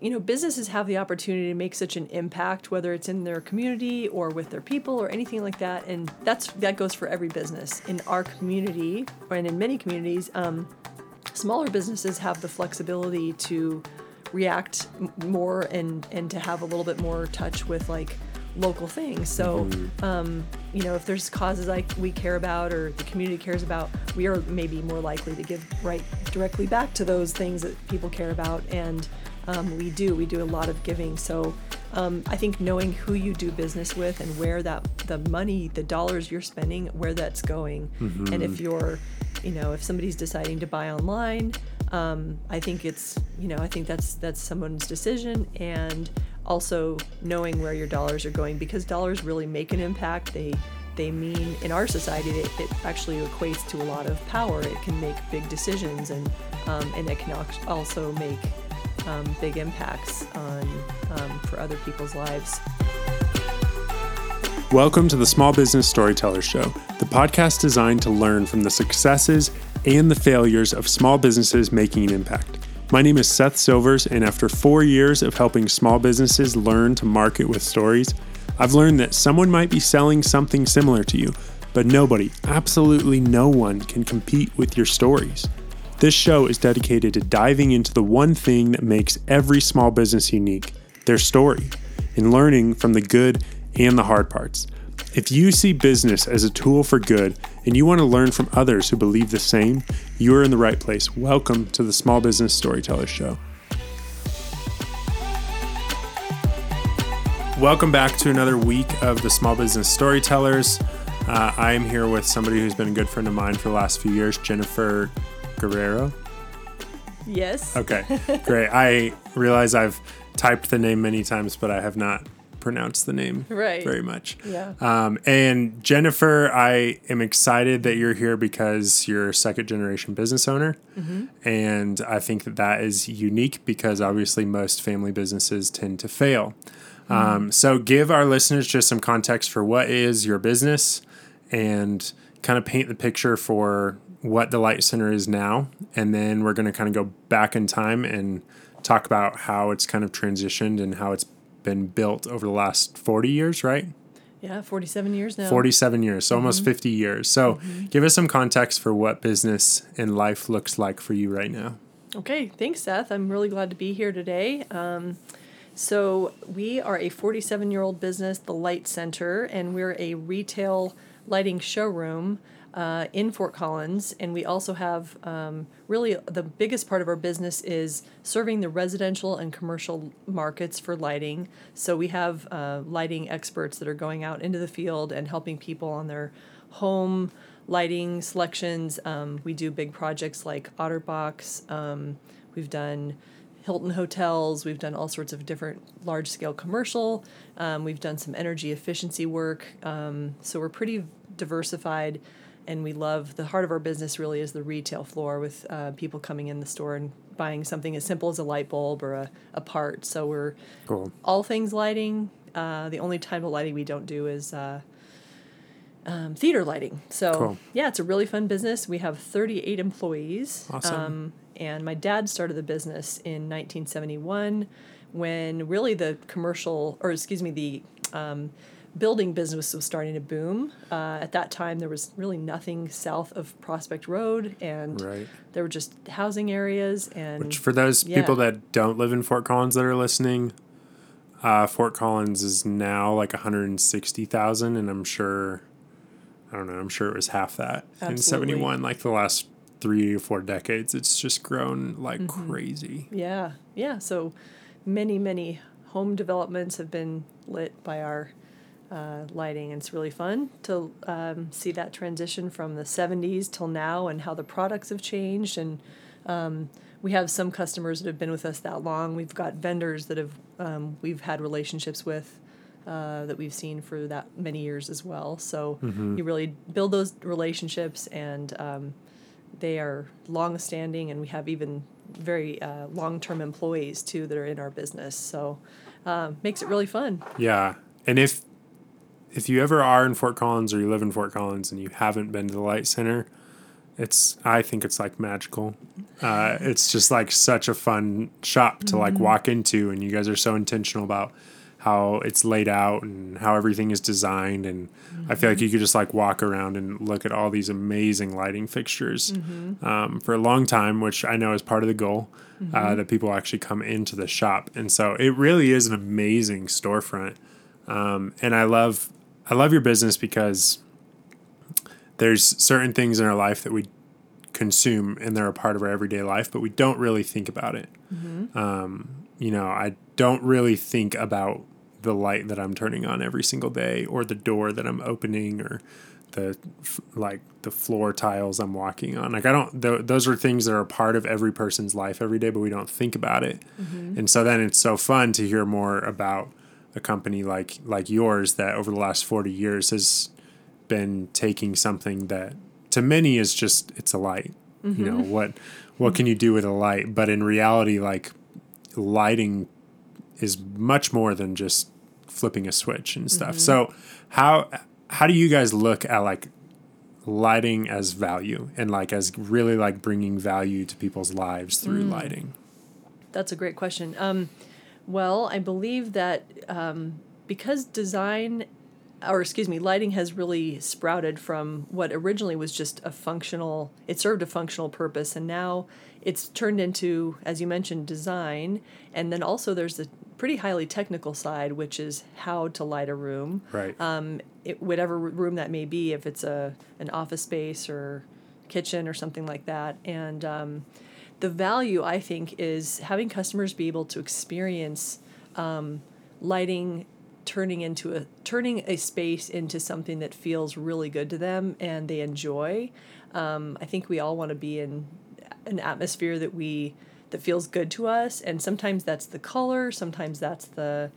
you know, businesses have the opportunity to make such an impact, whether it's in their community or with their people or anything like that. And that's that goes for every business in our community and in many communities. Um, smaller businesses have the flexibility to react more and and to have a little bit more touch with like local things. So, mm-hmm. um, you know, if there's causes like we care about or the community cares about, we are maybe more likely to give right directly back to those things that people care about. And um, we do, we do a lot of giving. So, um, I think knowing who you do business with and where that the money, the dollars you're spending, where that's going, mm-hmm. and if you're, you know, if somebody's deciding to buy online, um, I think it's, you know, I think that's that's someone's decision and also knowing where your dollars are going because dollars really make an impact. They they mean in our society it, it actually equates to a lot of power. It can make big decisions and um, and it can also make um, big impacts on um, for other people's lives. Welcome to the Small Business Storyteller Show, the podcast designed to learn from the successes and the failures of small businesses making an impact. My name is Seth Silvers, and after four years of helping small businesses learn to market with stories, I've learned that someone might be selling something similar to you, but nobody, absolutely no one, can compete with your stories. This show is dedicated to diving into the one thing that makes every small business unique their story and learning from the good and the hard parts. If you see business as a tool for good and you want to learn from others who believe the same, you are in the right place. Welcome to the Small Business Storyteller Show. Welcome back to another week of the Small Business Storytellers. Uh, I am here with somebody who's been a good friend of mine for the last few years, Jennifer Guerriero. Yes. Okay, great. I realize I've typed the name many times, but I have not pronounced the name right. very much. Yeah. Um, and Jennifer, I am excited that you're here because you're a second generation business owner. Mm-hmm. And I think that that is unique because obviously most family businesses tend to fail. Mm-hmm. Um, so give our listeners just some context for what is your business and kind of paint the picture for what the Light Center is now. And then we're going to kind of go back in time and talk about how it's kind of transitioned and how it's been built over the last 40 years, right? Yeah, 47 years now. 47 years, so mm-hmm. almost 50 years. So, mm-hmm. give us some context for what business and life looks like for you right now. Okay, thanks, Seth. I'm really glad to be here today. Um, so, we are a 47 year old business, the Light Center, and we're a retail lighting showroom uh, in Fort Collins, and we also have um, really the biggest part of our business is serving the residential and commercial markets for lighting. So we have uh, lighting experts that are going out into the field and helping people on their home lighting selections. Um, we do big projects like Otterbox. Um, we've done Hilton hotels. We've done all sorts of different large scale commercial. Um, we've done some energy efficiency work. Um, so we're pretty diversified and we love the heart of our business really is the retail floor with uh, people coming in the store and buying something as simple as a light bulb or a, a part so we're cool. all things lighting uh, the only type of lighting we don't do is uh, um, theater lighting so cool. yeah it's a really fun business we have 38 employees awesome. Um, and my dad started the business in 1971 when really the commercial or excuse me the um, building business was starting to boom. Uh, at that time, there was really nothing south of Prospect Road, and right. there were just housing areas. And Which for those yeah. people that don't live in Fort Collins that are listening, uh, Fort Collins is now like 160,000, and I'm sure, I don't know, I'm sure it was half that Absolutely. in 71. Like the last three or four decades, it's just grown like mm-hmm. crazy. Yeah, yeah. So many, many home developments have been lit by our uh, lighting. And it's really fun to um, see that transition from the 70s till now and how the products have changed. And um, we have some customers that have been with us that long. We've got vendors that have um, we've had relationships with. Uh, that we've seen for that many years as well. So mm-hmm. you really build those relationships, and um, they are long standing, and we have even very uh, long term employees too that are in our business. So uh, makes it really fun. Yeah, and if if you ever are in Fort Collins or you live in Fort Collins and you haven't been to the Light Center, it's I think it's like magical. Uh, it's just like such a fun shop to like walk into, and you guys are so intentional about how it's laid out and how everything is designed and i feel like you could just like walk around and look at all these amazing lighting fixtures um, for a long time which i know is part of the goal uh, that people actually come into the shop. And so it really is an amazing storefront. Um, and i love i love your business because there's certain things in our life that we consume and they're a part of our everyday life but we don't really think about it. Um, you know i don't really think about the light that i'm turning on every single day or the door that i'm opening or the like the floor tiles i'm walking on. Like i don't th- those are things that are a part of every person's life every day but we don't think about it. And so then it's so fun to hear more about a company like like yours that over the last 40 years has been taking something that to many is just it's a light you know mm-hmm. what what can you do with a light? But in reality like lighting is much more than just flipping a switch and stuff. Mm-hmm. So how how do you guys look at like lighting as value and like as really like bringing value to people's lives through mm. lighting? That's a great question. Um, well, I believe that um, because design, or excuse me, lighting has really sprouted from what originally was just a functional, it served a functional purpose, and now it's turned into, as you mentioned, design. And then also there's a pretty highly technical side, which is how to light a room right um, it, whatever room that may be, if it's a an office space or kitchen or something like that. And um, the value, I think, is having customers be able to experience um, lighting turning into a turning a space into something that feels really good to them and they enjoy. Um, I think we all want to be in an atmosphere that we that feels good to us, and sometimes that's the color, sometimes that's the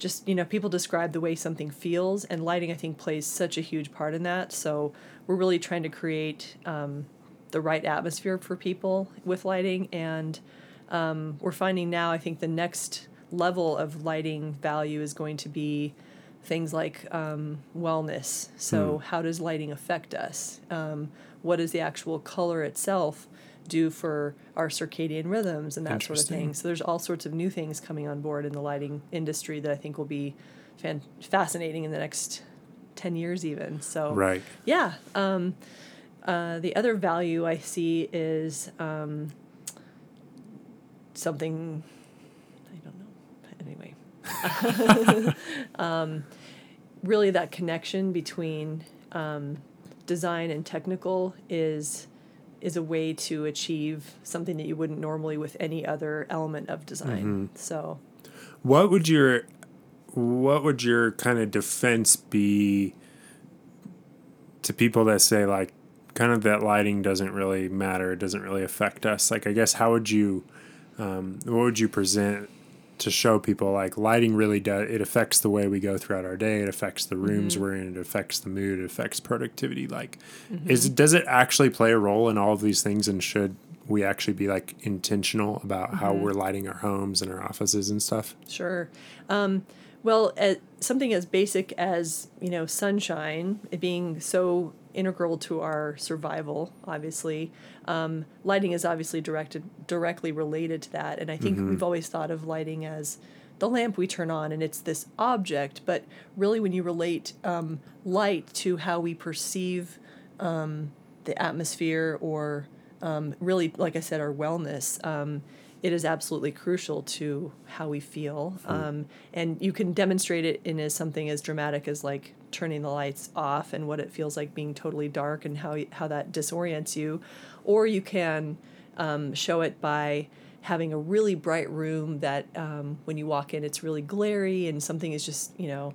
just you know people describe the way something feels and lighting i think plays such a huge part in that so we're really trying to create um, the right atmosphere for people with lighting. And um, we're finding now i think the next level of lighting value is going to be things like um, wellness. So how does lighting affect us? Um, what does the actual color itself do for our circadian rhythms and that sort of thing? So there's all sorts of new things coming on board in the lighting industry that I think will be fan- fascinating in the next 10 years even. So right. yeah. Um, uh, the other value I see is um, something I don't know. Anyway, um, really that connection between um, design and technical is is a way to achieve something that you wouldn't normally with any other element of design. So What would your what would your kind of defense be to people that say like kind of that lighting doesn't really matter, it doesn't really affect us? Like I guess how would you um, what would you present to show people like lighting really does it affects the way we go throughout our day, it affects the rooms we're in, it affects the mood, it affects productivity. Like is does it actually play a role in all of these things and should we actually be like intentional about how we're lighting our homes and our offices and stuff? Sure. Um, well, uh, something as basic as you know sunshine it being so integral to our survival. Obviously, um, lighting is obviously directed directly related to that, and I think we've always thought of lighting as the lamp we turn on, and it's this object. But really, when you relate um, light to how we perceive um, the atmosphere or um, really, like I said, our wellness, um, it is absolutely crucial to how we feel. Um, and you can demonstrate it in as something as dramatic as like turning the lights off and what it feels like being totally dark and how, how that disorients you. Or you can um, show it by having a really bright room that um, when you walk in, it's really glary and something is just, you know,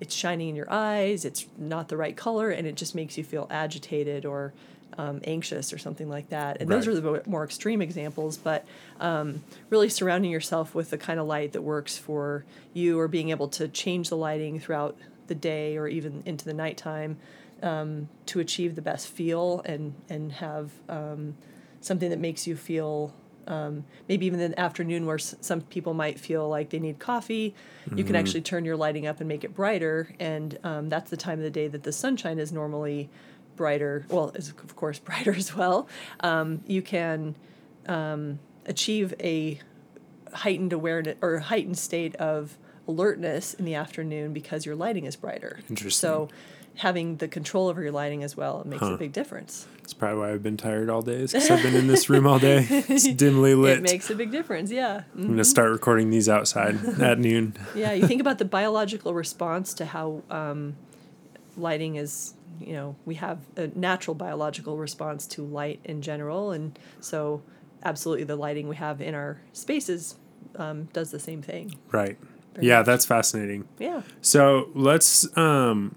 it's shining in your eyes, it's not the right color, and it just makes you feel agitated or um, anxious or something like that. And those are the more extreme examples, but um, really surrounding yourself with the kind of light that works for you or being able to change the lighting throughout the day or even into the nighttime um, to achieve the best feel and, and have um, something that makes you feel um, maybe even in the afternoon where s- some people might feel like they need coffee. You can actually turn your lighting up and make it brighter and um, that's the time of the day that the sunshine is normally brighter, well, is of course brighter as well, um, you can um, achieve a heightened awareness or heightened state of alertness in the afternoon because your lighting is brighter. Interesting. So having the control over your lighting as well makes Huh. a big difference. That's probably why I've been tired all day, because I've been in this room all day. It's dimly lit. It makes a big difference, yeah. I'm Mhm. gonna start recording these outside at noon. Yeah, you think about the biological response to how um, lighting is, you know, we have a natural biological response to light in general. And so, absolutely, the lighting we have in our spaces um, does the same thing. Right. Yeah, much. that's fascinating. Yeah. So let's um,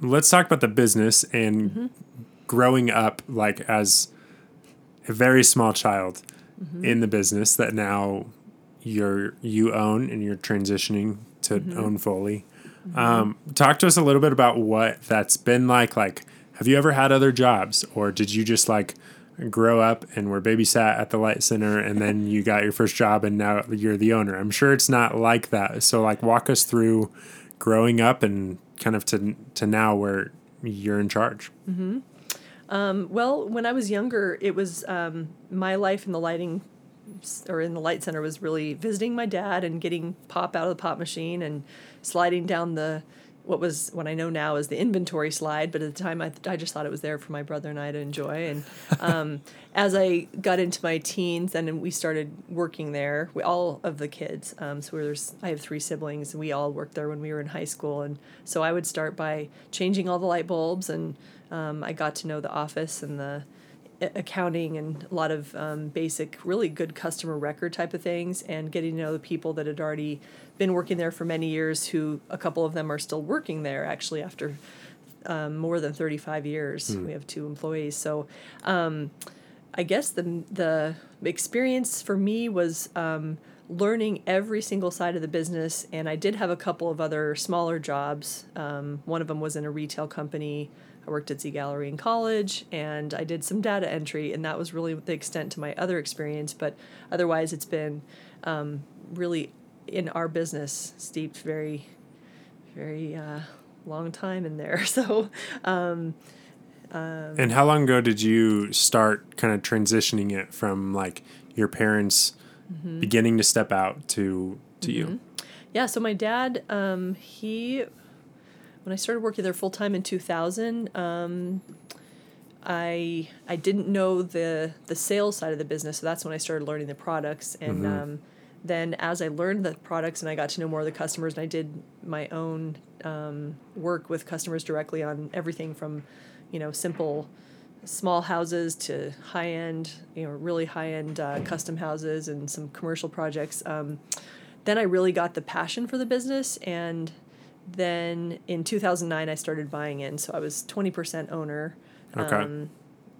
let's talk about the business and Mm-hmm. growing up like as a very small child Mm-hmm. in the business that now you're you own and you're transitioning to Mm-hmm. own fully. Um, talk to us a little bit about what that's been like. Like, have you ever had other jobs, or did you just like grow up and were babysat at the light center, and then you got your first job, and now you're the owner? I'm sure it's not like that. So, like, walk us through growing up and kind of to to now where you're in charge. mm-hmm Well, when I was younger, it was um, my life in the lighting or in the light center was really visiting my dad and getting pop out of the pop machine and sliding down the what was what I know now is the inventory slide, but at the time I, I just thought it was there for my brother and I to enjoy. And um, as I got into my teens, and we started working there, we all of the kids. Um, so there's I have three siblings, and we all worked there when we were in high school. And so I would start by changing all the light bulbs, and um, I got to know the office and the accounting and a lot of um, basic, really good customer record type of things, and getting to know the people that had already been working there for many years. Who a couple of them are still working there actually after um, more than thirty five years. We have two employees, so um, I guess the the experience for me was um, learning every single side of the business, and I did have a couple of other smaller jobs. Um, one of them was in a retail company. I worked at Z Gallerie in college, and I did some data entry, and that was really the extent to my other experience. But otherwise, it's been um, really in our business steeped very, very uh, long time in there. So um, And how long ago did you start kind of transitioning it from like your parents Mm-hmm. beginning to step out to to you? Yeah, so my dad, um, he, when I started working there full time in 2000, um, I I didn't know the the sales side of the business, so that's when I started learning the products. And um, then as I learned the products and I got to know more of the customers, and I did my own um, work with customers directly on everything from, you know, simple small houses to high end, you know, really high end uh, custom houses and some commercial projects. Um, then I really got the passion for the business, and then in 2009 I started buying in. So I was 20% owner. Okay. Um,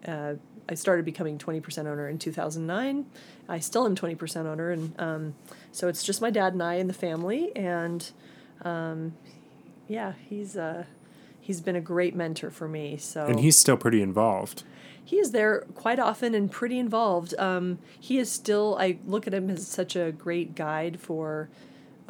uh, I started becoming 20% owner in 2009. I still am 20% owner, and um, so it's just my dad and I and the family. And um, yeah, he's uh, he's been a great mentor for me. So And he's still pretty involved. he is there quite often and pretty involved. Um, he is still, I look at him as such a great guide for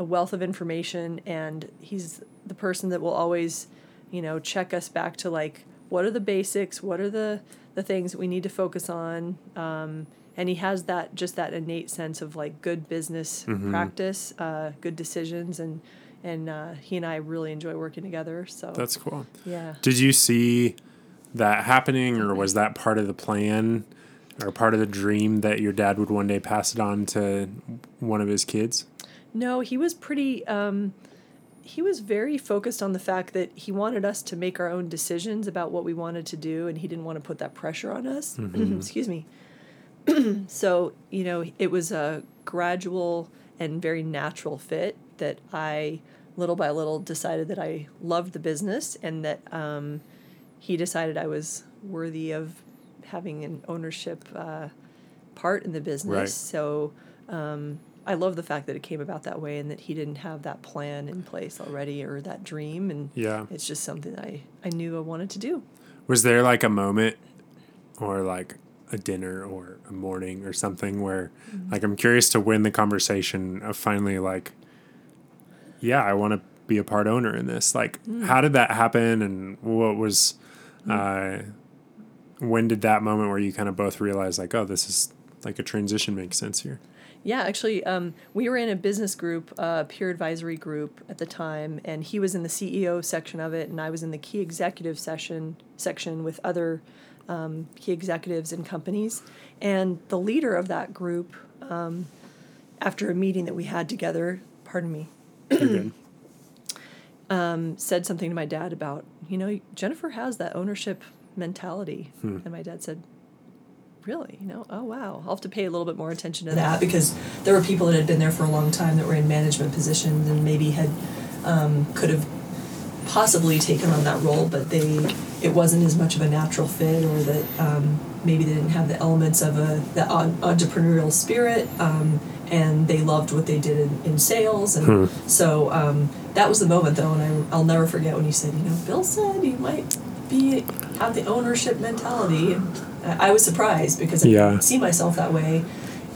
a wealth of information, and he's the person that will always, you know, check us back to like, what are the basics? What are the, the things that we need to focus on? Um, and he has that, just that innate sense of like good business practice, uh, good decisions, and, and uh, he and I really enjoy working together. So, That's cool. yeah. Did you see that happening, or was that part of the plan, or part of the dream that your dad would one day pass it on to one of his kids? No, he was pretty. Um, he was very focused on the fact that he wanted us to make our own decisions about what we wanted to do, and he didn't want to put that pressure on us. Excuse me. so you know, it was a gradual and very natural fit that I, little by little, decided that I loved the business, and that um, he decided I was worthy of having an ownership uh, part in the business. Right. So um, I love the fact that it came about that way and that he didn't have that plan in place already or that dream. And Yeah. it's just something I, I knew I wanted to do. Was there like a moment or like a dinner or a morning or something where mm-hmm. like I'm curious to win the conversation of finally like yeah, I want to be a part owner in this. Like mm. how did that happen and what was mm. Uh, when did that moment where you kind of both realize like, oh, this is like a transition makes sense here? Yeah, actually, um, we were in a business group, uh, peer advisory group at the time, and he was in the CEO section of it, and I was in the key executive session section with other um, key executives and companies. And the leader of that group, um, after a meeting that we had together, pardon me, um, said something to my dad about, you know, Jennifer has that ownership mentality, Hmm. and my dad said, really? You know? Oh wow. I'll have to pay a little bit more attention to that because there were people that had been there for a long time that were in management positions and maybe had um, could have possibly taken on that role but they it wasn't as much of a natural fit or that um, maybe they didn't have the elements of a the entrepreneurial spirit um, and they loved what they did in, in sales. And so um, that was the moment though and I, i'll never forget when he said you know bill said you might be have the ownership mentality and I was surprised because I Yeah. didn't see myself that way.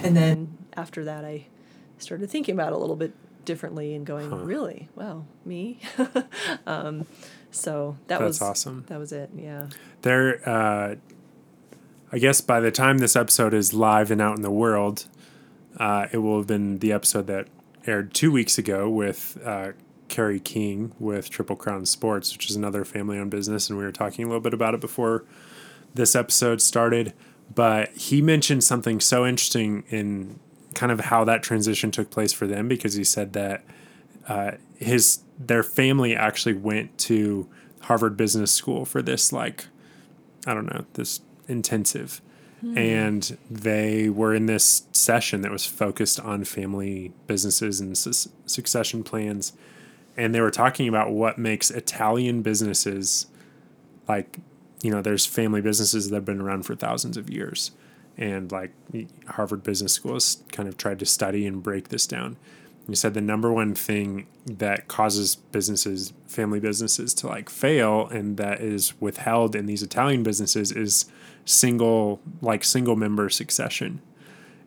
And then after that, I started thinking about it a little bit differently and going, really? Wow, me? um, so that That's was awesome. That was it. Yeah. There, uh, I guess by the time this episode is live and out in the world, uh, it will have been the episode that aired two weeks ago with uh, Carrie King with Triple Crown Sports, which is another family owned business. And we were talking a little bit about it before this episode started. But he mentioned something so interesting in kind of how that transition took place for them because he said that uh, his their family actually went to Harvard Business School for this like I don't know this intensive, and they were in this session that was focused on family businesses and su- succession plans, and they were talking about what makes Italian businesses like you know there's family businesses that have been around for thousands of years. And like harvard business school has kind of tried to study and break this down. You said the number one thing that causes businesses family businesses to like fail and that is withheld in these italian businesses is single like single member succession.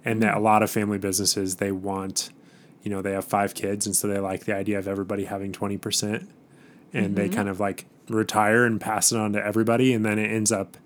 And that a lot of family businesses they want you know they have five kids and so they like the idea of everybody having 20% and they mm-hmm. kind of like retire and pass it on to everybody and then it ends up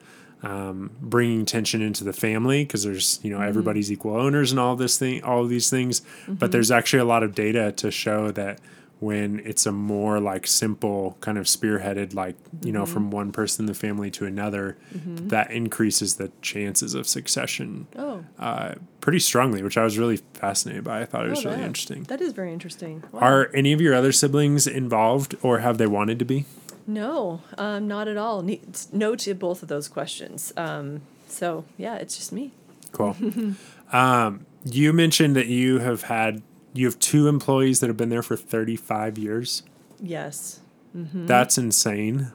um, bringing tension into the family because there's you know everybody's equal owners and all this thing all of these things. But there's actually a lot of data to show that when it's a more like simple kind of spearheaded like you know from one person in the family to another that increases the chances of succession Oh. uh, pretty strongly which i was really fascinated by. I thought it was oh, really that- interesting. That is very interesting. Wow. are any of your other siblings involved or have they wanted to be no, um, not at all. No to both of those questions. Um, so yeah, it's just me. Cool. um, you mentioned that you have had you have two employees that have been there for 35 years. Yes. That's insane.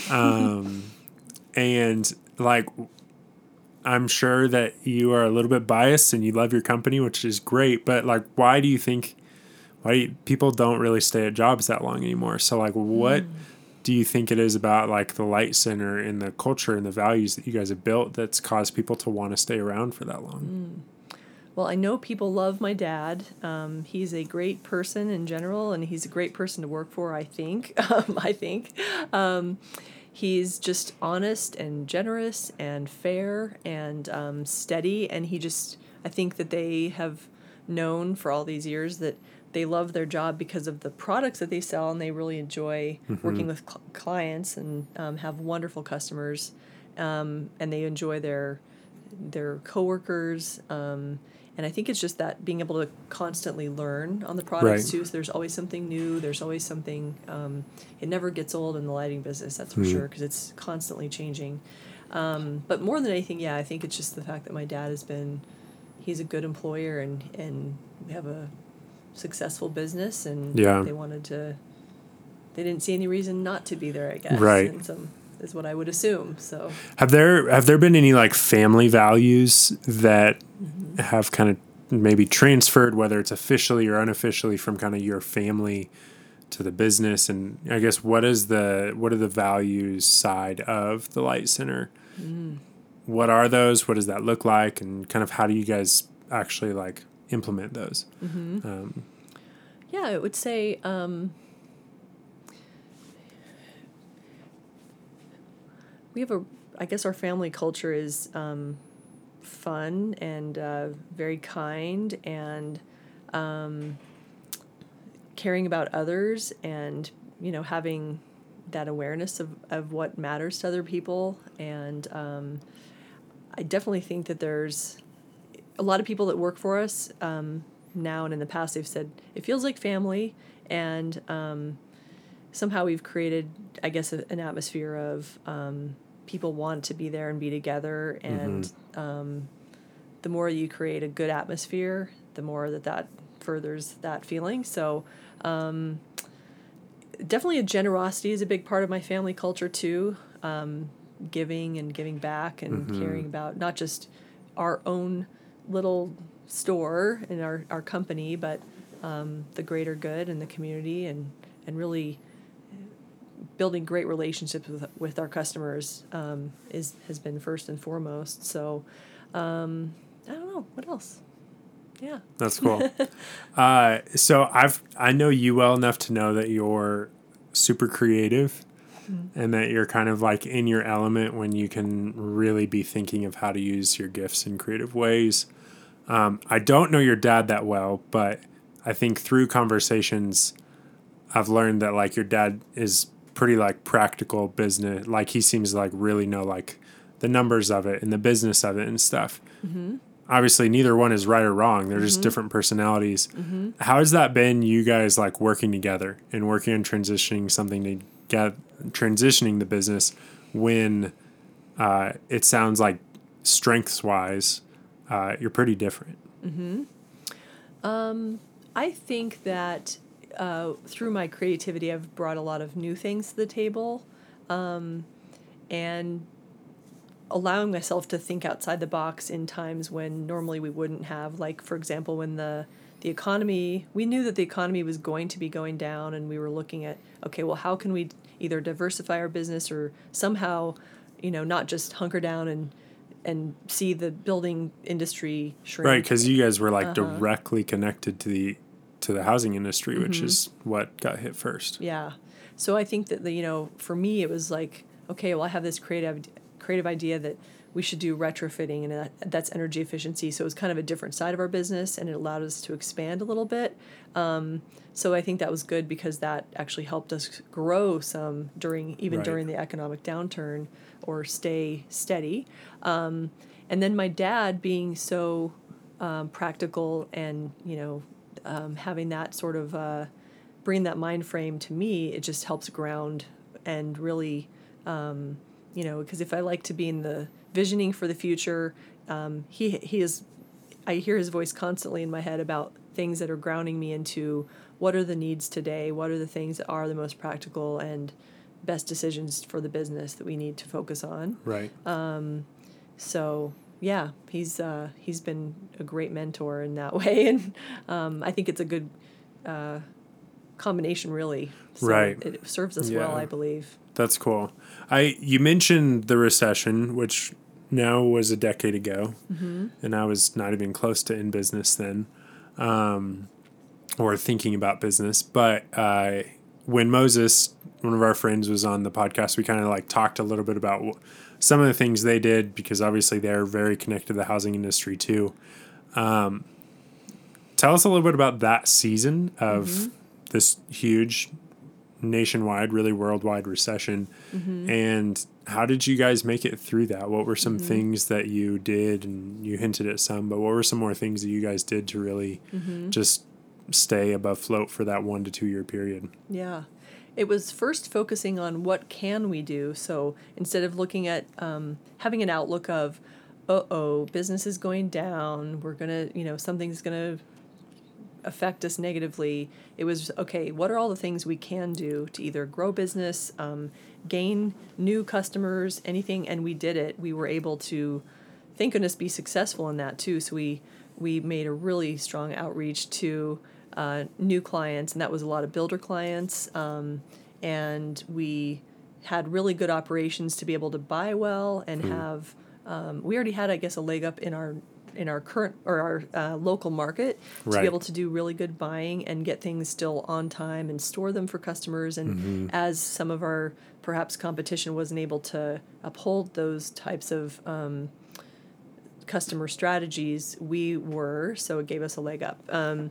Um, and like, I'm sure that you are a little bit biased and you love your company, which is great. But like, why do you think why do you, people don't really stay at jobs that long anymore? So like, what do you think it is about like the Light Center and the culture and the values that you guys have built that's caused people to want to stay around for that long? Well, I know people love my dad. Um, he's a great person in general, and he's a great person to work for. I think. Um, I think. Um, he's just honest and generous and fair and um, steady, and he just. I think that they have known for all these years that they love their job because of the products that they sell, and they really enjoy working with cl- clients and um, have wonderful customers, um, and they enjoy their their coworkers. Um, and I think it's just that being able to constantly learn on the products Right. too. So there's always something new. There's always something. Um, it never gets old in the lighting business. That's for sure because it's constantly changing. Um, but more than anything, yeah, I think it's just the fact that my dad has been. He's a good employer, and and we have a successful business, and Yeah. they wanted to. They didn't see any reason not to be there. I guess. Right. And some is what I would assume. So. Have there have there been any like family values that mm-hmm. have kind of maybe transferred, whether it's officially or unofficially, from kind of your family to the business? And I guess what is the what are the values side of the Light Center? Mm. What are those? What does that look like? And kind of how do you guys actually like implement those? Um, Yeah, I would say um, we have a I guess our family culture is um, fun and uh, very kind and um, caring about others and you know having that awareness of, of what matters to other people and um, I definitely think that there's a lot of people that work for us um, now and in the past they've said it feels like family and um, somehow we've created i guess a, an atmosphere of um, people want to be there and be together and um, the more you create a good atmosphere the more that that furthers that feeling. So um, definitely a generosity is a big part of my family culture too um, giving and giving back and caring about not just our own little store in our, our company but um, the greater good and the community and and really building great relationships with, with our customers um, is has been first and foremost. So um, I don't know. What else? Yeah. That's cool. uh, so I've I know you well enough to know that you're super creative and that you're kind of like in your element when you can really be thinking of how to use your gifts in creative ways. Um, I don't know your dad that well, but I think through conversations, I've learned that like your dad is pretty like practical business. Like he seems to like really know like the numbers of it and the business of it and stuff. Obviously, neither one is right or wrong. They're just different personalities. How has that been? You guys like working together and working on transitioning something to get transitioning the business when uh, it sounds like strengths wise, uh, you're pretty different. I think that uh, through my creativity, I've brought a lot of new things to the table, um, and allowing myself to think outside the box in times when normally we wouldn't have. Like for example, when the the economy, we knew that the economy was going to be going down, and we were looking at okay, well, how can we either diversify our business or somehow, you know, not just hunker down and and see the building industry shrink. Right, because you guys were like directly connected to the to the housing industry, which is what got hit first. Yeah. So I think that the you know for me it was like okay well I have this creative creative idea that we should do retrofitting and that, that's energy efficiency so it was kind of a different side of our business and it allowed us to expand a little bit um, so I think that was good because that actually helped us grow some during even Right. during the economic downturn or stay steady. Um, and then my dad being so um, practical and you know um, having that sort of uh, bring that mind frame to me it just helps ground and really um, you know because if i like to be in the visioning for the future um, he he is i hear his voice constantly in my head about things that are grounding me into what are the needs today what are the things that are the most practical and best decisions for the business that we need to focus on Right. so yeah, he's uh, he's been a great mentor in that way, and um, I think it's a good uh, combination, really. So Right. It serves us well, I believe. That's cool. I you mentioned the recession, which now was a decade ago, and I was not even close to in business then, um, or thinking about business. But uh, when Moses, one of our friends, was on the podcast, we kind of like talked a little bit about some of the things they did because obviously they're very connected to the housing industry too. Um, tell us a little bit about that season of mm-hmm. this huge nationwide, really worldwide recession. Mm-hmm. And how did you guys make it through that? What were some mm-hmm. things that you did? And you hinted at some, but what were some more things that you guys did to really just stay above float for that one to two year period? Yeah. It was first focusing on what can we do. So instead of looking at um, having an outlook of, uh oh, business is going down, we're gonna, you know, something's gonna affect us negatively. It was okay. What are all the things we can do to either grow business, um, gain new customers, anything? And we did it. We were able to, thank goodness, be successful in that too. So we we made a really strong outreach to uh, new clients, and that was a lot of builder clients. Um, and we had really good operations to be able to buy well and have. Um, we already had, I guess, a leg up in our in our current or our uh, local market to Right. be able to do really good buying and get things still on time and store them for customers. And Mm-hmm. as some of our perhaps competition wasn't able to uphold those types of um, customer strategies, we were. So it gave us a leg up. Um,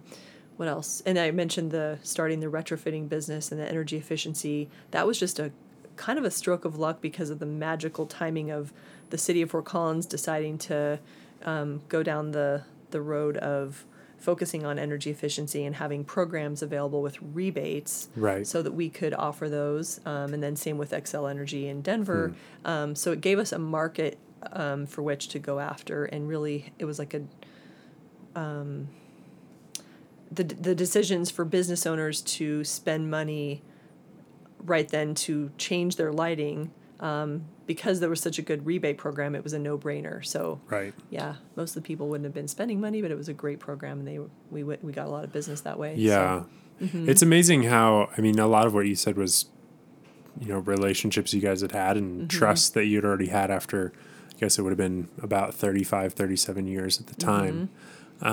what else? And I mentioned the starting the retrofitting business and the energy efficiency. That was just a kind of a stroke of luck because of the magical timing of the city of Fort Collins deciding to um, go down the the road of focusing on energy efficiency and having programs available with rebates Right. so that we could offer those um, and then same with Xcel Energy in denver Hmm. um, so it gave us a market um, for which to go after and really it was like a um, the, the decisions for business owners to spend money right then to change their lighting um, because there was such a good rebate program it was a no-brainer so Right. yeah most of the people wouldn't have been spending money but it was a great program and they we went, we got a lot of business that way Yeah. so, mm-hmm. It's amazing how, I mean, a lot of what you said was, you know, relationships you guys had had and Mm-hmm. trust that you'd already had after, I guess it would have been about 35, 37 years at the time. Mm-hmm.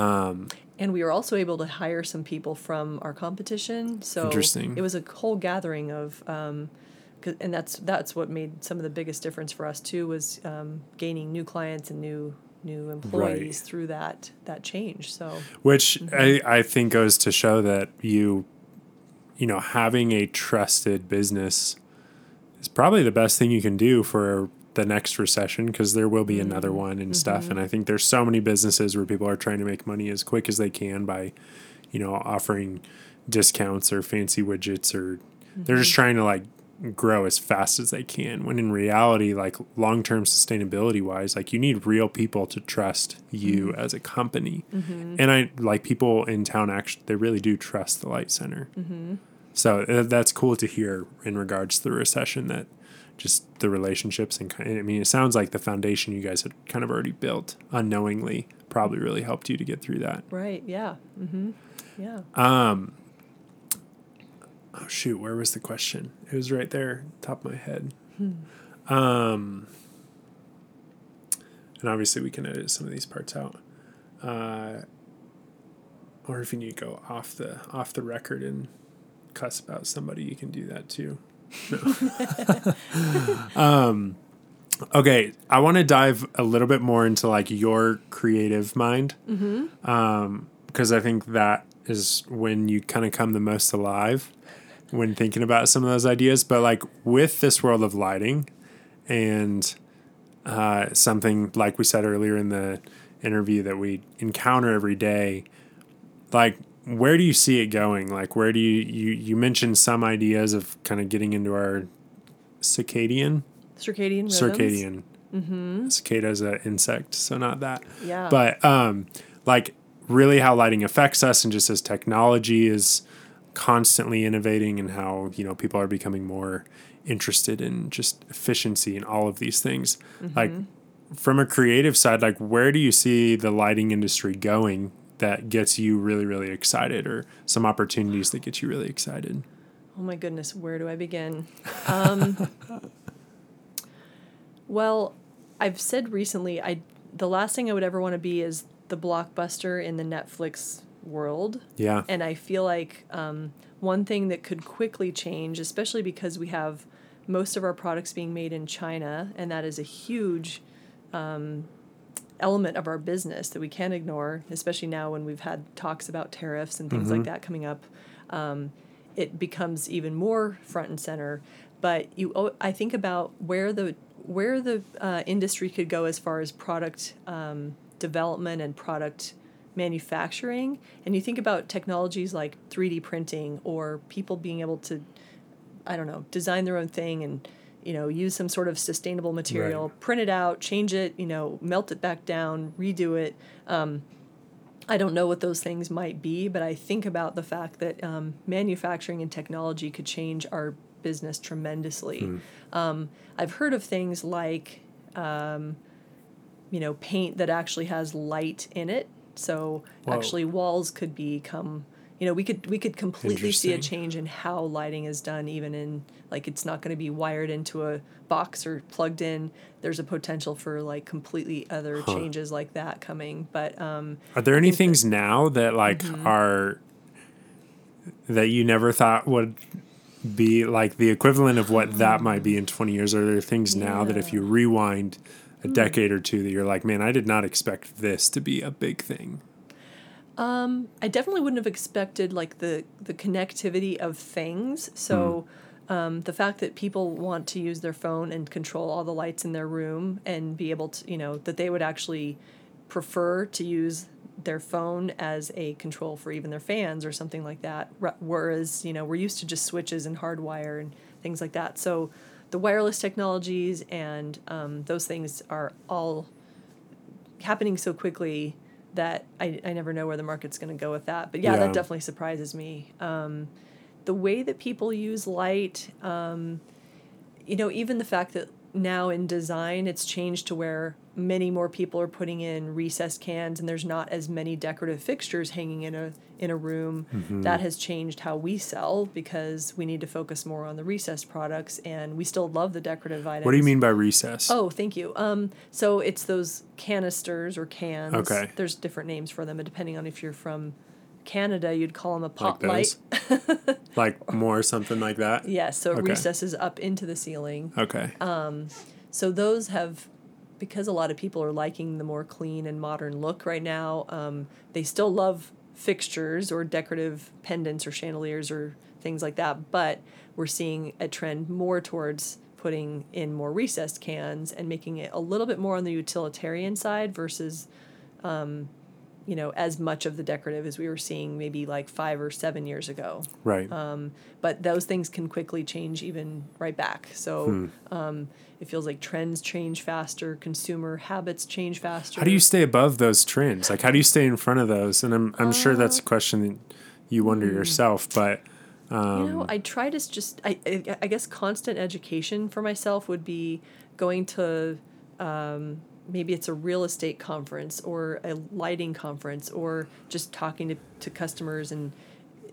And we were also able to hire some people from our competition so Interesting. it was a whole gathering of um, and that's that's what made some of the biggest difference for us too was um, gaining new clients and new new employees through that that change so Which Mm-hmm. I, I think goes to show that you, you know, having a trusted business is probably the best thing you can do for the next recession because there will be Mm-hmm. another one and stuff. And I think there's so many businesses where people are trying to make money as quick as they can by, you know, offering discounts or fancy widgets or they're Mm-hmm. just trying to like grow as fast as they can when in reality like long-term sustainability wise like you need real people to trust you Mm-hmm. as a company and i like people in town actually they really do trust the light center Mm-hmm. so uh, that's cool to hear in regards to the recession that just the relationships and i mean it sounds like the foundation you guys had kind of already built unknowingly probably really helped you to get through that. Right yeah mm-hmm. yeah. Oh shoot where was the question? It was right there top of my head. Um and obviously we can edit some of these parts out. Uh or if you need to go off the off the record and cuss about somebody you can do that too. um okay i want to dive a little bit more into like your creative mind um because i think that is when you kind of come the most alive when thinking about some of those ideas. But like with this world of lighting and uh, something like we said earlier in the interview that we encounter every day, like where do you see it going? Like where do you you you mentioned some ideas of kind of getting into our circadian circadian rhythms. circadian. Mm-hmm. Cicada is an insect, so not that. Yeah. But um, like really how lighting affects us, and just as technology is constantly innovating, and how you know people are becoming more interested in just efficiency and all of these things. Like from a creative side, like where do you see the lighting industry going? That gets you really, really excited, or some opportunities that get you really excited. Oh my goodness, where do I begin? Um, well, I've said recently, I the last thing I would ever want to be is the blockbuster in the Netflix world, Yeah, and I feel like um, one thing that could quickly change, especially because we have most of our products being made in China, and that is a huge um, element of our business that we can't ignore, especially now when we've had talks about tariffs and things like that coming up. Um, it becomes even more front and center. But you, I think about where the where the uh, industry could go as far as product um, development and product manufacturing, and you think about technologies like 3D printing or people being able to, I don't know, design their own thing and you know use some sort of sustainable material, Right. print it out, change it, you know, melt it back down, redo it. Um, I don't know what those things might be, but I think about the fact that um, manufacturing and technology could change our business tremendously. Um, I've heard of things like, um, you know, paint that actually has light in it. So Whoa. actually, walls could become, you know we could we could completely see a change in how lighting is done even in like it's not going to be wired into a box or plugged in there's a potential for like completely other changes like that coming but um Are there any things now that like Mm-hmm. are that you never thought would be like the equivalent of what that might be in 20 years? Are there things now that if you rewind a decade or two that you're like, man, I did not expect this to be a big thing? I definitely wouldn't have expected like the the connectivity of things. So um, the fact that people want to use their phone and control all the lights in their room and be able to, you know, that they would actually prefer to use their phone as a control for even their fans or something like that. Whereas, you know, we're used to just switches and hardwire and things like that. So the wireless technologies and um, those things are all happening so quickly that I, I never know where the market's going to go with that. But yeah, Yeah. that definitely surprises me. Um, the way that people use light, um, you know, even the fact that now in design it's changed to where many more people are putting in recessed cans and there's not as many decorative fixtures hanging in a in a room that has changed how we sell because we need to focus more on the recessed products and we still love the decorative items What do you mean by recess? Oh, thank you. Um, so it's those canisters or cans. Okay. There's different names for them, depending on if you're from Canada, you'd call them a pop those? light. like more something like that? Yes, so it Okay. recesses up into the ceiling. Okay. Um, So those have, because a lot of people are liking the more clean and modern look right now. Um, they still love fixtures or decorative pendants or chandeliers or things like that, but we're seeing a trend more towards putting in more recessed cans and making it a little bit more on the utilitarian side versus, um, you know, as much of the decorative as we were seeing maybe like five or seven years ago right. um, but those things can quickly change even right back. So Hmm. um, it feels like trends change faster, consumer habits change faster. How do you stay above those trends? Like, how do you stay in front of those? And I'm, I'm sure Uh, that's a question that you wonder hmm. yourself, but you um, know, I try to just I, I I guess constant education for myself would be going to um, maybe it's a real estate conference or a lighting conference or just talking to, to customers and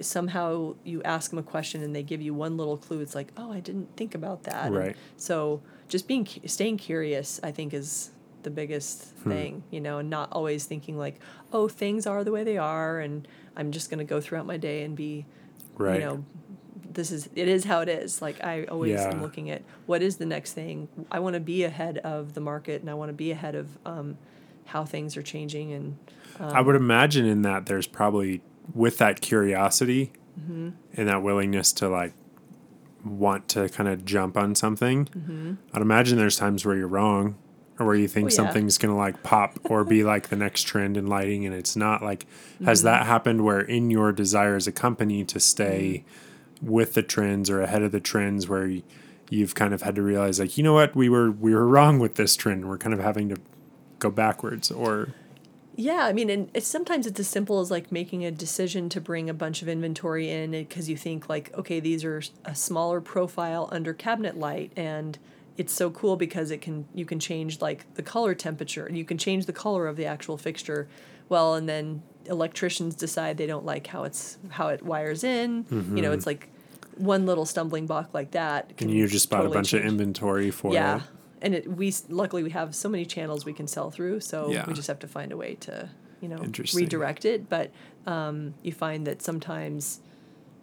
somehow you ask them a question and they give you one little clue it's like oh i didn't think about that And Right. so just being staying curious i think is the biggest Hmm. thing you know and not always thinking like oh things are the way they are and i'm just going to go throughout my day and be right. you know this is it is how it is like i always am looking at what is the next thing i want to be ahead of the market and i want to be ahead of um, how things are changing and I would imagine in that there's probably with that curiosity Mm-hmm. and that willingness to like want to kind of jump on something. Mm-hmm. I'd imagine there's times where you're wrong or where you think Oh, yeah. something's gonna like pop or be like the next trend in lighting and it's not. Like, Mm-hmm. has that happened where in your desire as a company to stay Mm-hmm. with the trends or ahead of the trends where y- you've kind of had to realize like, you know what, we were we were wrong with this trend. We're kind of having to go backwards or Yeah, I mean, and it's sometimes it's as simple as like making a decision to bring a bunch of inventory in because you think like, okay, these are a smaller profile under cabinet light, and it's so cool because it can you can change like the color temperature and you can change the color of the actual fixture. Well, and then electricians decide they don't like how it's how it wires in. You know, mm-hmm. it's like one little stumbling block like that. and you just bought totally a bunch change- of inventory for yeah it. And it we luckily we have so many channels we can sell through so Yeah. we just have to find a way to you know redirect it but um, you find that sometimes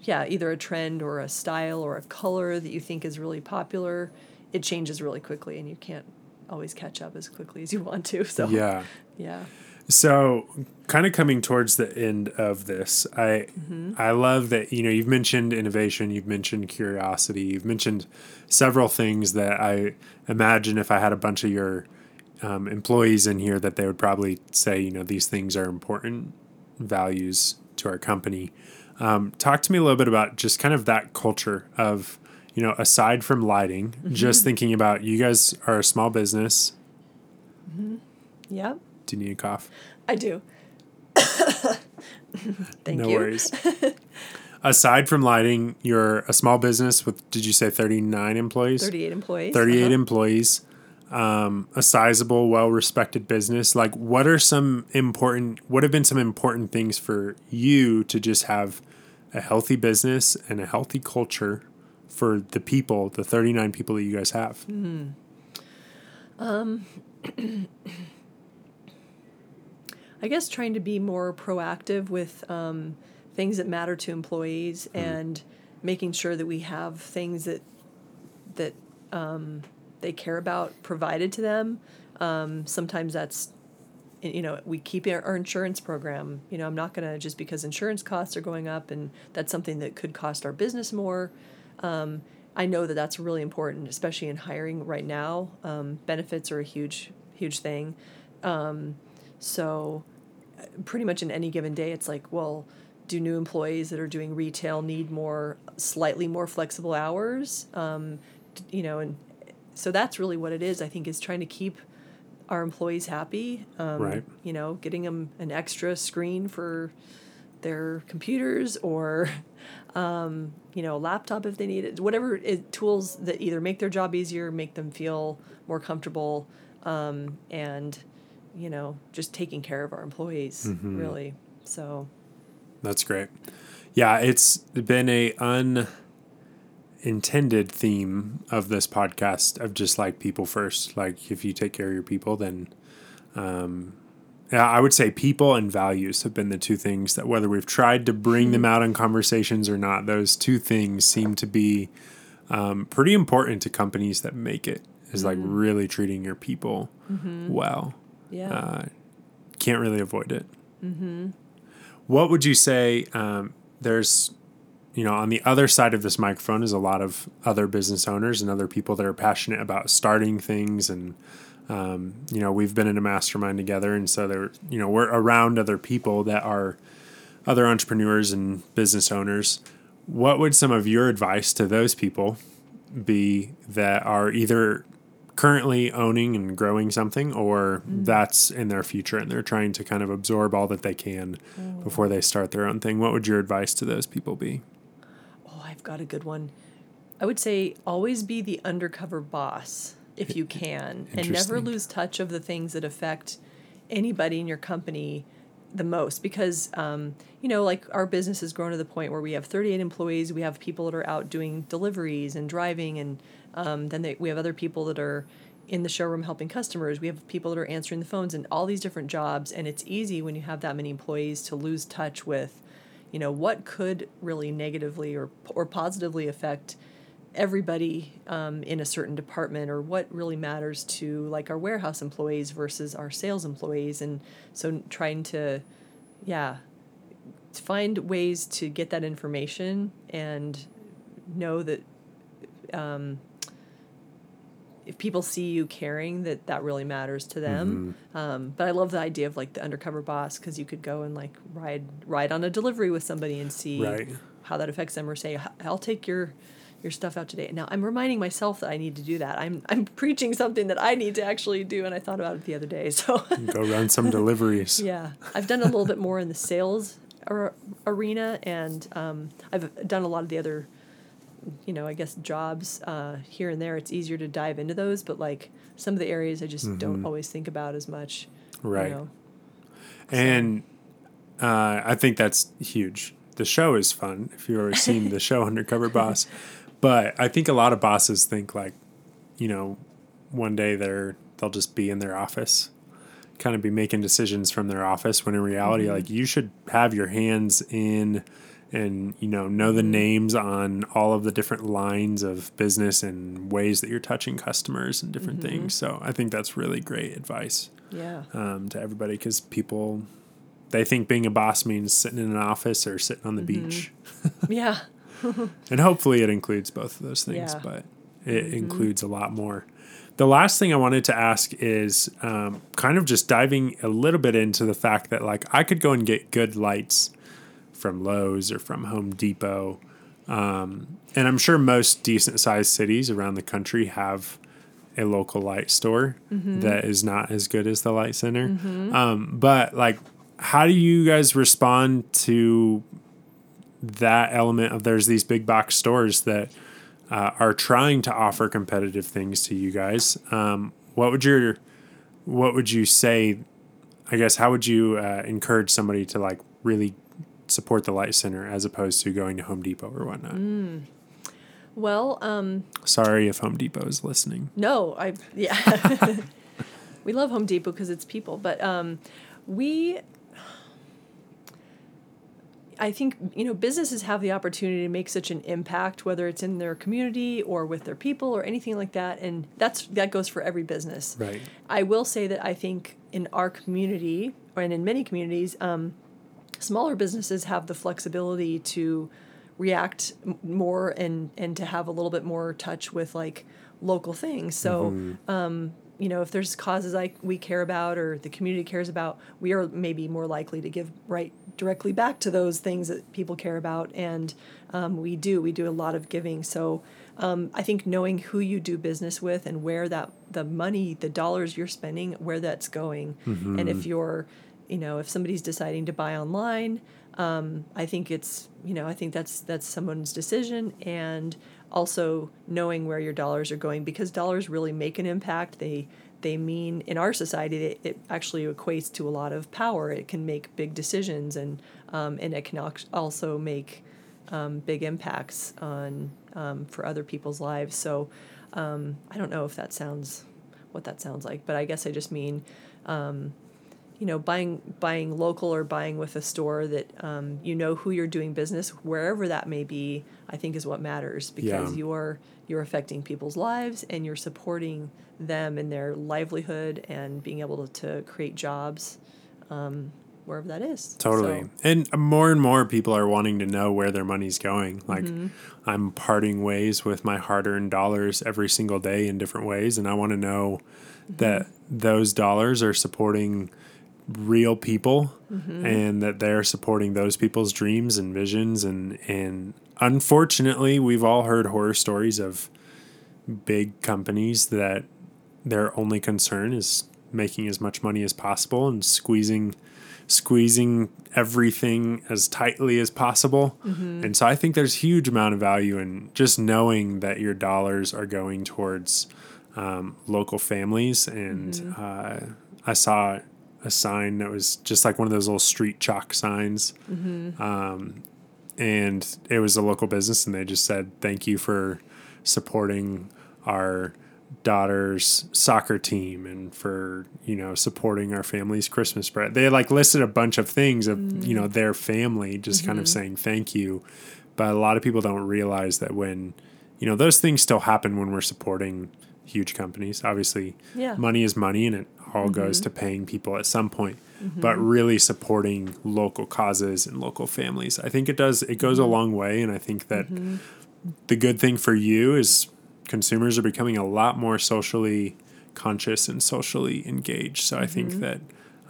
yeah either a trend or a style or a color that you think is really popular it changes really quickly and you can't always catch up as quickly as you want to so Yeah. yeah So, kind of coming towards the end of this, I I love that you know you've mentioned innovation, you've mentioned curiosity, you've mentioned several things that I imagine if I had a bunch of your um, employees in here that they would probably say you know these things are important values to our company. Um, talk to me a little bit about just kind of that culture of you know aside from lighting, just thinking about you guys are a small business. yeah Do you need a cough? i do thank no you No worries. Aside from lighting, you're a small business with, did you say 39 employees? 38 employees 38 uh-huh. employees, um, a sizable, well respected business. Like, what are some important, what have been some important things for you to just have a healthy business and a healthy culture for the people, the 39 people that you guys have? Mm-hmm. Um, I guess trying to be more proactive with um, things that matter to employees mm. and making sure that we have things that that um, they care about provided to them. Um, sometimes that's you know we keep our, our insurance program. You know I'm not going to just because insurance costs are going up and that's something that could cost our business more. Um, I know that that's really important, especially in hiring right now. Um, benefits are a huge huge thing. Um, so pretty much in any given day, it's like well do new employees that are doing retail need more slightly more flexible hours? Um, you know and so that's really what it is i think is trying to keep our employees happy um, right. you know getting them an extra screen for their computers or um, you know a laptop if they need it whatever it, tools that either make their job easier make them feel more comfortable um, and you know just taking care of our employees mm-hmm. really so that's great. Yeah, it's been a unintended theme of this podcast of just like people first. Like if you take care of your people, then um, yeah, I would say people and values have been the two things that whether we've tried to bring them out in conversations or not, those two things seem to be um, pretty important to companies that make it. Is mm-hmm. like really treating your people mm-hmm. well. Yeah, uh, can't really avoid it. Mm-hmm. What would you say? Um, there's, you know, on the other side of this microphone is a lot of other business owners and other people that are passionate about starting things and. Um, you know, we've been in a mastermind together, and so there, you know, we're around other people that are other entrepreneurs and business owners. What would some of your advice to those people be that are either currently owning and growing something or mm. that's in their future and they're trying to kind of absorb all that they can mm. before they start their own thing. What would your advice to those people be? Oh i've got a good one. I would say always be the undercover boss if you can and never lose touch of the things that affect anybody in your company the most because um, you know like our business has grown to the point where we have 38 employees. We have people that are out doing deliveries and driving and um, then they, we have other people that are in the showroom helping customers. We have people that are answering the phones and all these different jobs. And it's easy when you have that many employees to lose touch with, you know, what could really negatively or or positively affect everybody um, in a certain department or what really matters to like our warehouse employees versus our sales employees and so trying to yeah find ways to get that information and know that um, if people see you caring that that really matters to them. Mm-hmm. um, but i love the idea of like the undercover boss because you could go and like ride ride on a delivery with somebody and see right. how that affects them or say i'll take your your stuff out today. Now i'm reminding myself that i need to do that. I'm i'm preaching something that i need to actually do and i thought about it the other day so go run some deliveries. Yeah. I've done a little bit more in the sales arena and um, i've done a lot of the other you know, I guess jobs uh, here and there, it's easier to dive into those. But like some of the areas, I just mm-hmm. don't always think about as much. Right. You know? And uh, I think that's huge. The show is fun if you've ever seen the show Undercover Boss. But I think a lot of bosses think like, you know, one day they're they'll just be in their office, kind of be making decisions from their office. When in reality, mm-hmm. like you should have your hands in and you know know the names on all of the different lines of business and ways that you're touching customers and different mm-hmm. things so i think that's really great advice yeah um, to everybody because people they think being a boss means sitting in an office or sitting on the mm-hmm. beach yeah and hopefully it includes both of those things yeah. but it mm-hmm. includes a lot more the last thing I wanted to ask is um, kind of just diving a little bit into the fact that like I could go and get good lights from Lowe's or from Home Depot. Um, and I'm sure most decent sized cities around the country have a local light store mm-hmm. that is not as good as the light center. Mm-hmm. Um, but like, how do you guys respond to that element of there's these big box stores that uh, are trying to offer competitive things to you guys? Um, what would your what would you say? I guess how would you uh, encourage somebody to like really support the Light Center as opposed to going to Home Depot or whatnot? Mm. Well, um, sorry if Home Depot is listening. No, I yeah. we love Home Depot because it's people, but um, we I think you know businesses have the opportunity to make such an impact, whether it's in their community or with their people or anything like that, and that's that goes for every business. Right. I will say that I think in our community and in many communities, um, smaller businesses have the flexibility to react more and and to have a little bit more touch with like local things. So. Mm-hmm. Um, you know, if there's causes like we care about or the community cares about, we are maybe more likely to give right directly back to those things that people care about, and um, we do. We do a lot of giving. So um, I think knowing who you do business with and where that the money, the dollars you're spending, where that's going, mm-hmm. and if you're, you know, if somebody's deciding to buy online, um, I think it's you know I think that's that's someone's decision and also knowing where your dollars are going because dollars really make an impact. They they mean in our society it, it actually equates to a lot of power. It can make big decisions and um, and it can also make um, big impacts on um, for other people's lives. So um, I don't know if that sounds what that sounds like, but I guess I just mean um, you know buying buying local or buying with a store that um, you know who you're doing business wherever that may be i think is what matters because yeah. you're you're affecting people's lives and you're supporting them in their livelihood and being able to, to create jobs um, wherever that is totally so. and more and more people are wanting to know where their money's going like mm-hmm. i'm parting ways with my hard-earned dollars every single day in different ways and i want to know mm-hmm. that those dollars are supporting real people mm-hmm. and that they're supporting those people's dreams and visions and and unfortunately we've all heard horror stories of big companies that their only concern is making as much money as possible and squeezing squeezing everything as tightly as possible. Mm-hmm. And so I think there's huge amount of value in just knowing that your dollars are going towards um, local families. And mm-hmm. uh, I saw a sign that was just like one of those little street chalk signs. Mm-hmm. Um, and it was a local business, and they just said, Thank you for supporting our daughter's soccer team and for you know supporting our family's christmas spread they like listed a bunch of things of mm-hmm. you know their family just mm-hmm. kind of mm-hmm. saying thank you but a lot of people don't realize that when you know those things still happen when we're supporting huge companies obviously yeah. money is money and it all mm-hmm. goes to paying people at some point, mm-hmm. but really supporting local causes and local families. I think it does, it goes a mm-hmm. long way. And I think that mm-hmm. the good thing for you is consumers are becoming a lot more socially conscious and socially engaged. So I think mm-hmm. that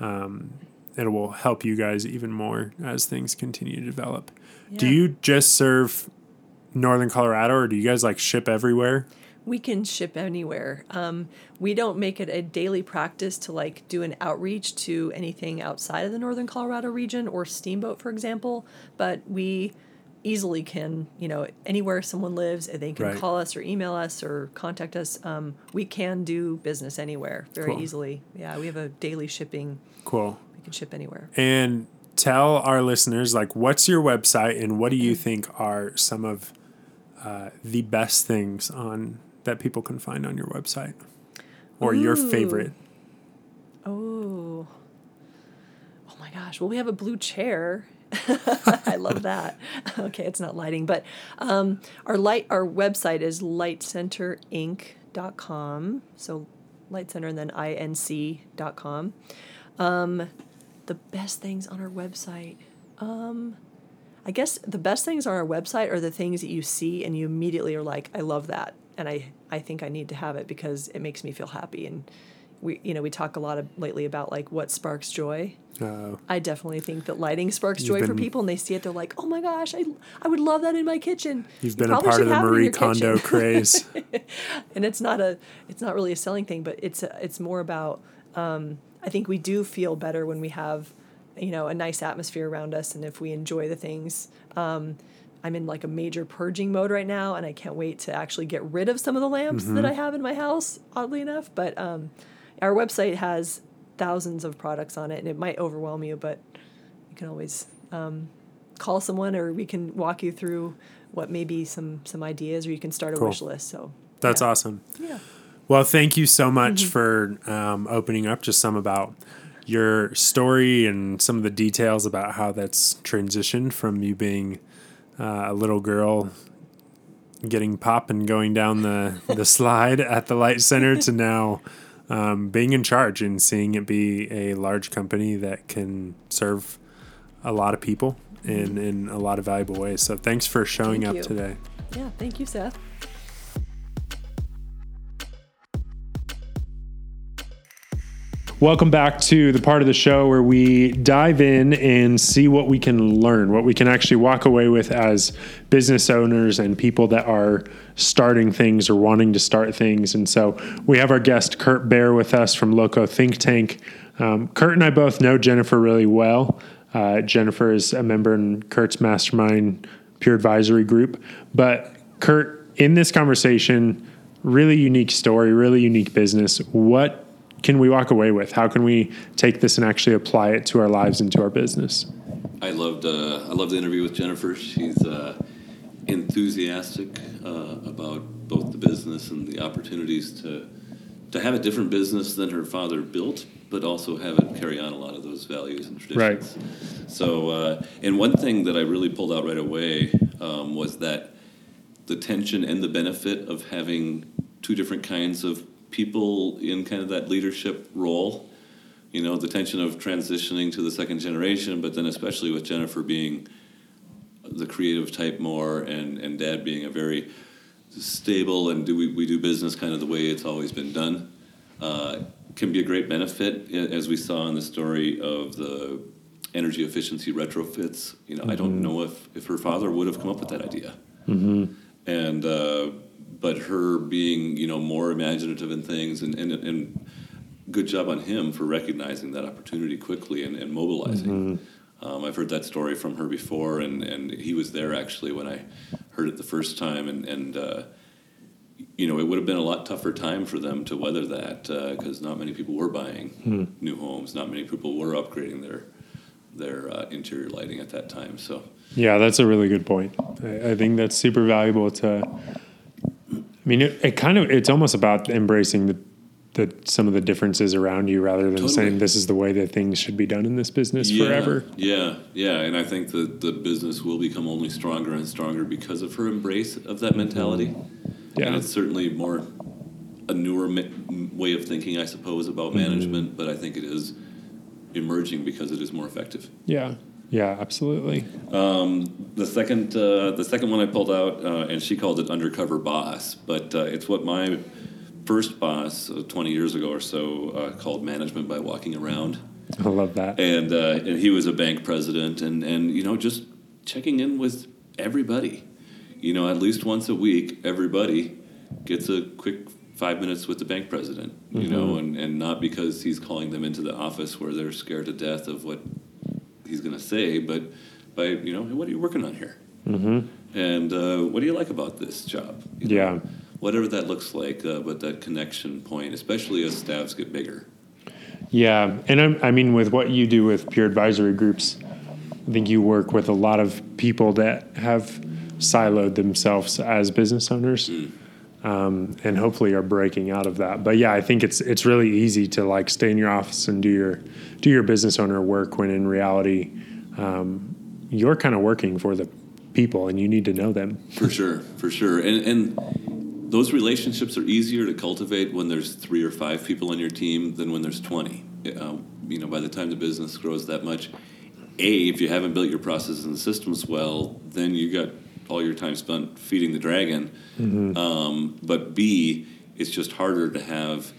um, it will help you guys even more as things continue to develop. Yeah. Do you just serve Northern Colorado or do you guys like ship everywhere? We can ship anywhere. Um, we don't make it a daily practice to like do an outreach to anything outside of the northern Colorado region or Steamboat, for example. But we easily can, you know, anywhere someone lives, they can right. call us or email us or contact us. Um, we can do business anywhere very cool. easily. Yeah, we have a daily shipping. Cool. We can ship anywhere. And tell our listeners, like, what's your website and what do you think are some of uh, the best things on that people can find on your website or Ooh. your favorite? Oh. Oh my gosh. Well, we have a blue chair. I love that. Okay, it's not lighting, but um, our light our website is lightcenterinc.com. So light center and then inc.com. Um, the best things on our website. Um, I guess the best things on our website are the things that you see and you immediately are like, I love that and I, I think I need to have it because it makes me feel happy. And we, you know, we talk a lot of lately about like what sparks joy. Uh, I definitely think that lighting sparks joy been, for people, and they see it, they're like, "Oh my gosh, I, I would love that in my kitchen." You've been you a part of the Marie Kondo craze, and it's not a, it's not really a selling thing, but it's a, it's more about. Um, I think we do feel better when we have, you know, a nice atmosphere around us, and if we enjoy the things. Um, I'm in like a major purging mode right now, and I can't wait to actually get rid of some of the lamps mm-hmm. that I have in my house. Oddly enough, but um, our website has thousands of products on it, and it might overwhelm you, but you can always um, call someone or we can walk you through what maybe some some ideas or you can start a Cool. wish list. So That's yeah. awesome. Yeah. Well, thank you so much for um, opening up just some about your story and some of the details about how that's transitioned from you being uh, a little girl getting pop and going down the, the slide at the light center to now um, being in charge and seeing it be a large company that can serve a lot of people in, in a lot of valuable ways. So thanks for showing Thank up you. today. Yeah. Thank you, Seth. Welcome back to the part of the show where we dive in and see what we can learn, what we can actually walk away with as business owners and people that are starting things or wanting to start things. And so we have our guest, Kurt Bear, with us from Loco Think Tank. Um, Kurt and I both know Jennifer really well. Uh, Jennifer is a member in Kurt's mastermind peer advisory group. But Kurt, in this conversation, really unique story, really unique business. What can we walk away with? How can we take this and actually apply it to our lives and to our business? I loved uh, I loved the interview with Jennifer. She's uh, enthusiastic uh, about both the business and the opportunities to to have a different business than her father built, but also have it carry on a lot of those values and traditions. Right. So, uh, and one thing that I really pulled out right away um, was that the tension and the benefit of having two different kinds of people in kind of that leadership role. You know, the tension of transitioning to the second generation, but then especially with Jennifer being the creative type more and, and dad being a very stable and do we, we do business kind of the way it's always been done uh, can be a great benefit as we saw in the story of the energy efficiency retrofits. You know i don't know if, if her father would have come up with that idea. And uh, but her being you know more imaginative in things and, and, and good job on him for recognizing that opportunity quickly and, and mobilizing um, i've heard that story from her before and, and he was there actually when i heard it the first time and, and uh, you know it would have been a lot tougher time for them to weather that because not many people were buying new homes not many people were upgrading their their uh, interior lighting at that time so Yeah, that's a really good point. I, I think that's super valuable to. I mean, it, it kind of it's almost about embracing the, the some of the differences around you rather than Totally. saying this is the way that things should be done in this business forever. Yeah, yeah, and I think that the business will become only stronger and stronger because of her embrace of that mentality. Yeah. and it's certainly more a newer way of thinking, I suppose, about Mm-hmm. management. But I think it is emerging because it is more effective. Yeah, yeah, absolutely. The second, uh, the second one I pulled out, uh, and she called it undercover boss, but uh, it's what my first boss, uh, 20 years ago or so, uh, called management by walking around. I love that. and uh, and he was a bank president, and and you know just checking in with everybody, you know at least once a week, everybody gets a quick five minutes with the bank president, you know, and and not because he's calling them into the office where they're scared to death of what he's going to say, but by you know, hey, what are you working on here? Mm-hmm. And uh, what do you like about this job? You know, Yeah. Whatever that looks like, uh, but that connection point, especially as staffs get bigger. Yeah, and I'm, I mean, with what you do with peer advisory groups, I think you work with a lot of people that have siloed themselves as business owners, um, and hopefully are breaking out of that. But yeah, I think it's it's really easy to like stay in your office and do your do your business owner work when in reality, um, you're kind of working for the people and you need to know them. For sure, for sure. And and those relationships are easier to cultivate when there's three or five people on your team than when there's 20. Uh, you know, by the time the business grows that much, A, if you haven't built your processes and systems well, then you got all your time spent feeding the dragon. Um, but B, it's just harder to have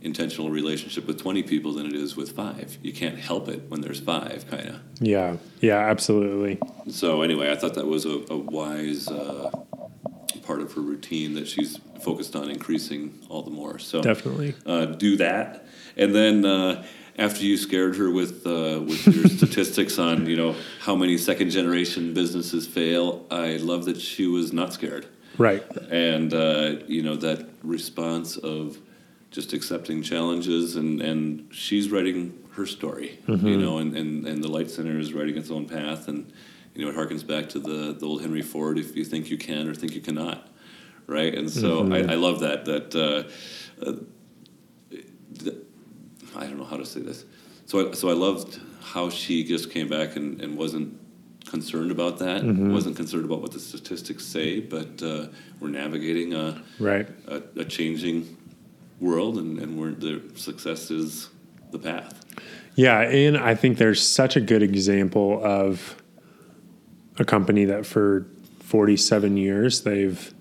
intentional relationship with 20 people than it is with five. You can't help it when there's five, kind of. Yeah, yeah, absolutely. So anyway, I thought that was a, a wise uh, part of her routine that she's focused on increasing all the more. So Definitely. uh, do that, and then uh, after you scared her with uh, with your statistics on you know how many second generation businesses fail, I love that she was not scared, Right. and uh, you know that response of just accepting challenges and and she's writing her story, you know, and, and and the Light Center is writing its own path and you know, it harkens back to the, the old Henry Ford, if you think you can or think you cannot, right? And so mm-hmm. I, I, love that, that, uh, uh, I don't know how to say this. So I, so I loved how she just came back and, and wasn't concerned about that. Mm-hmm. wasn't concerned about what the statistics say, but uh, we're navigating a right a, a changing world, and, and we're, the success is the path. Yeah, and I think there's such a good example of a company that for 47 years they've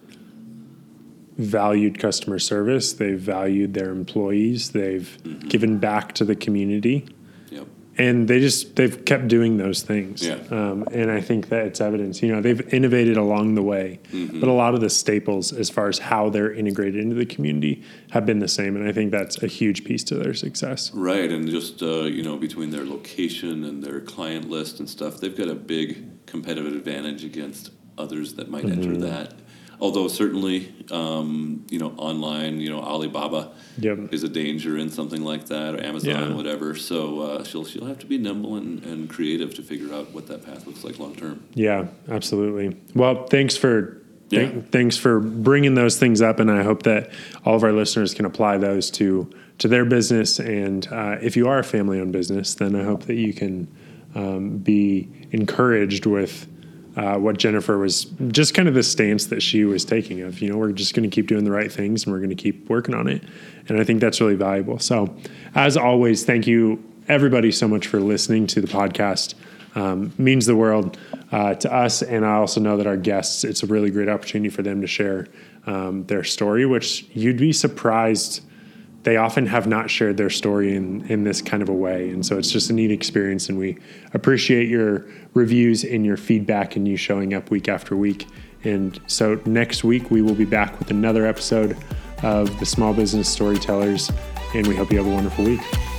valued customer service, they've valued their employees, they've mm-hmm. given back to the community. Yep. And they just they've kept doing those things, yeah. um, and I think that it's evidence. You know, they've innovated along the way, mm-hmm. but a lot of the staples, as far as how they're integrated into the community, have been the same, and I think that's a huge piece to their success. Right, and just uh, you know, between their location and their client list and stuff, they've got a big competitive advantage against others that might mm-hmm. enter that although certainly um, you know online you know alibaba yep. is a danger in something like that or amazon yeah. whatever so uh, she'll she'll have to be nimble and, and creative to figure out what that path looks like long term yeah absolutely well thanks for yeah. Th- thanks for bringing those things up and i hope that all of our listeners can apply those to to their business and uh, if you are a family owned business then i hope that you can um, be encouraged with uh, what Jennifer was just kind of the stance that she was taking of, you know, we're just going to keep doing the right things and we're going to keep working on it. And I think that's really valuable. So, as always, thank you everybody so much for listening to the podcast. Um, means the world uh, to us. And I also know that our guests, it's a really great opportunity for them to share um, their story, which you'd be surprised they often have not shared their story in, in this kind of a way. And so it's just a neat experience. And we appreciate your reviews and your feedback and you showing up week after week. And so next week, we will be back with another episode of the Small Business Storytellers. And we hope you have a wonderful week.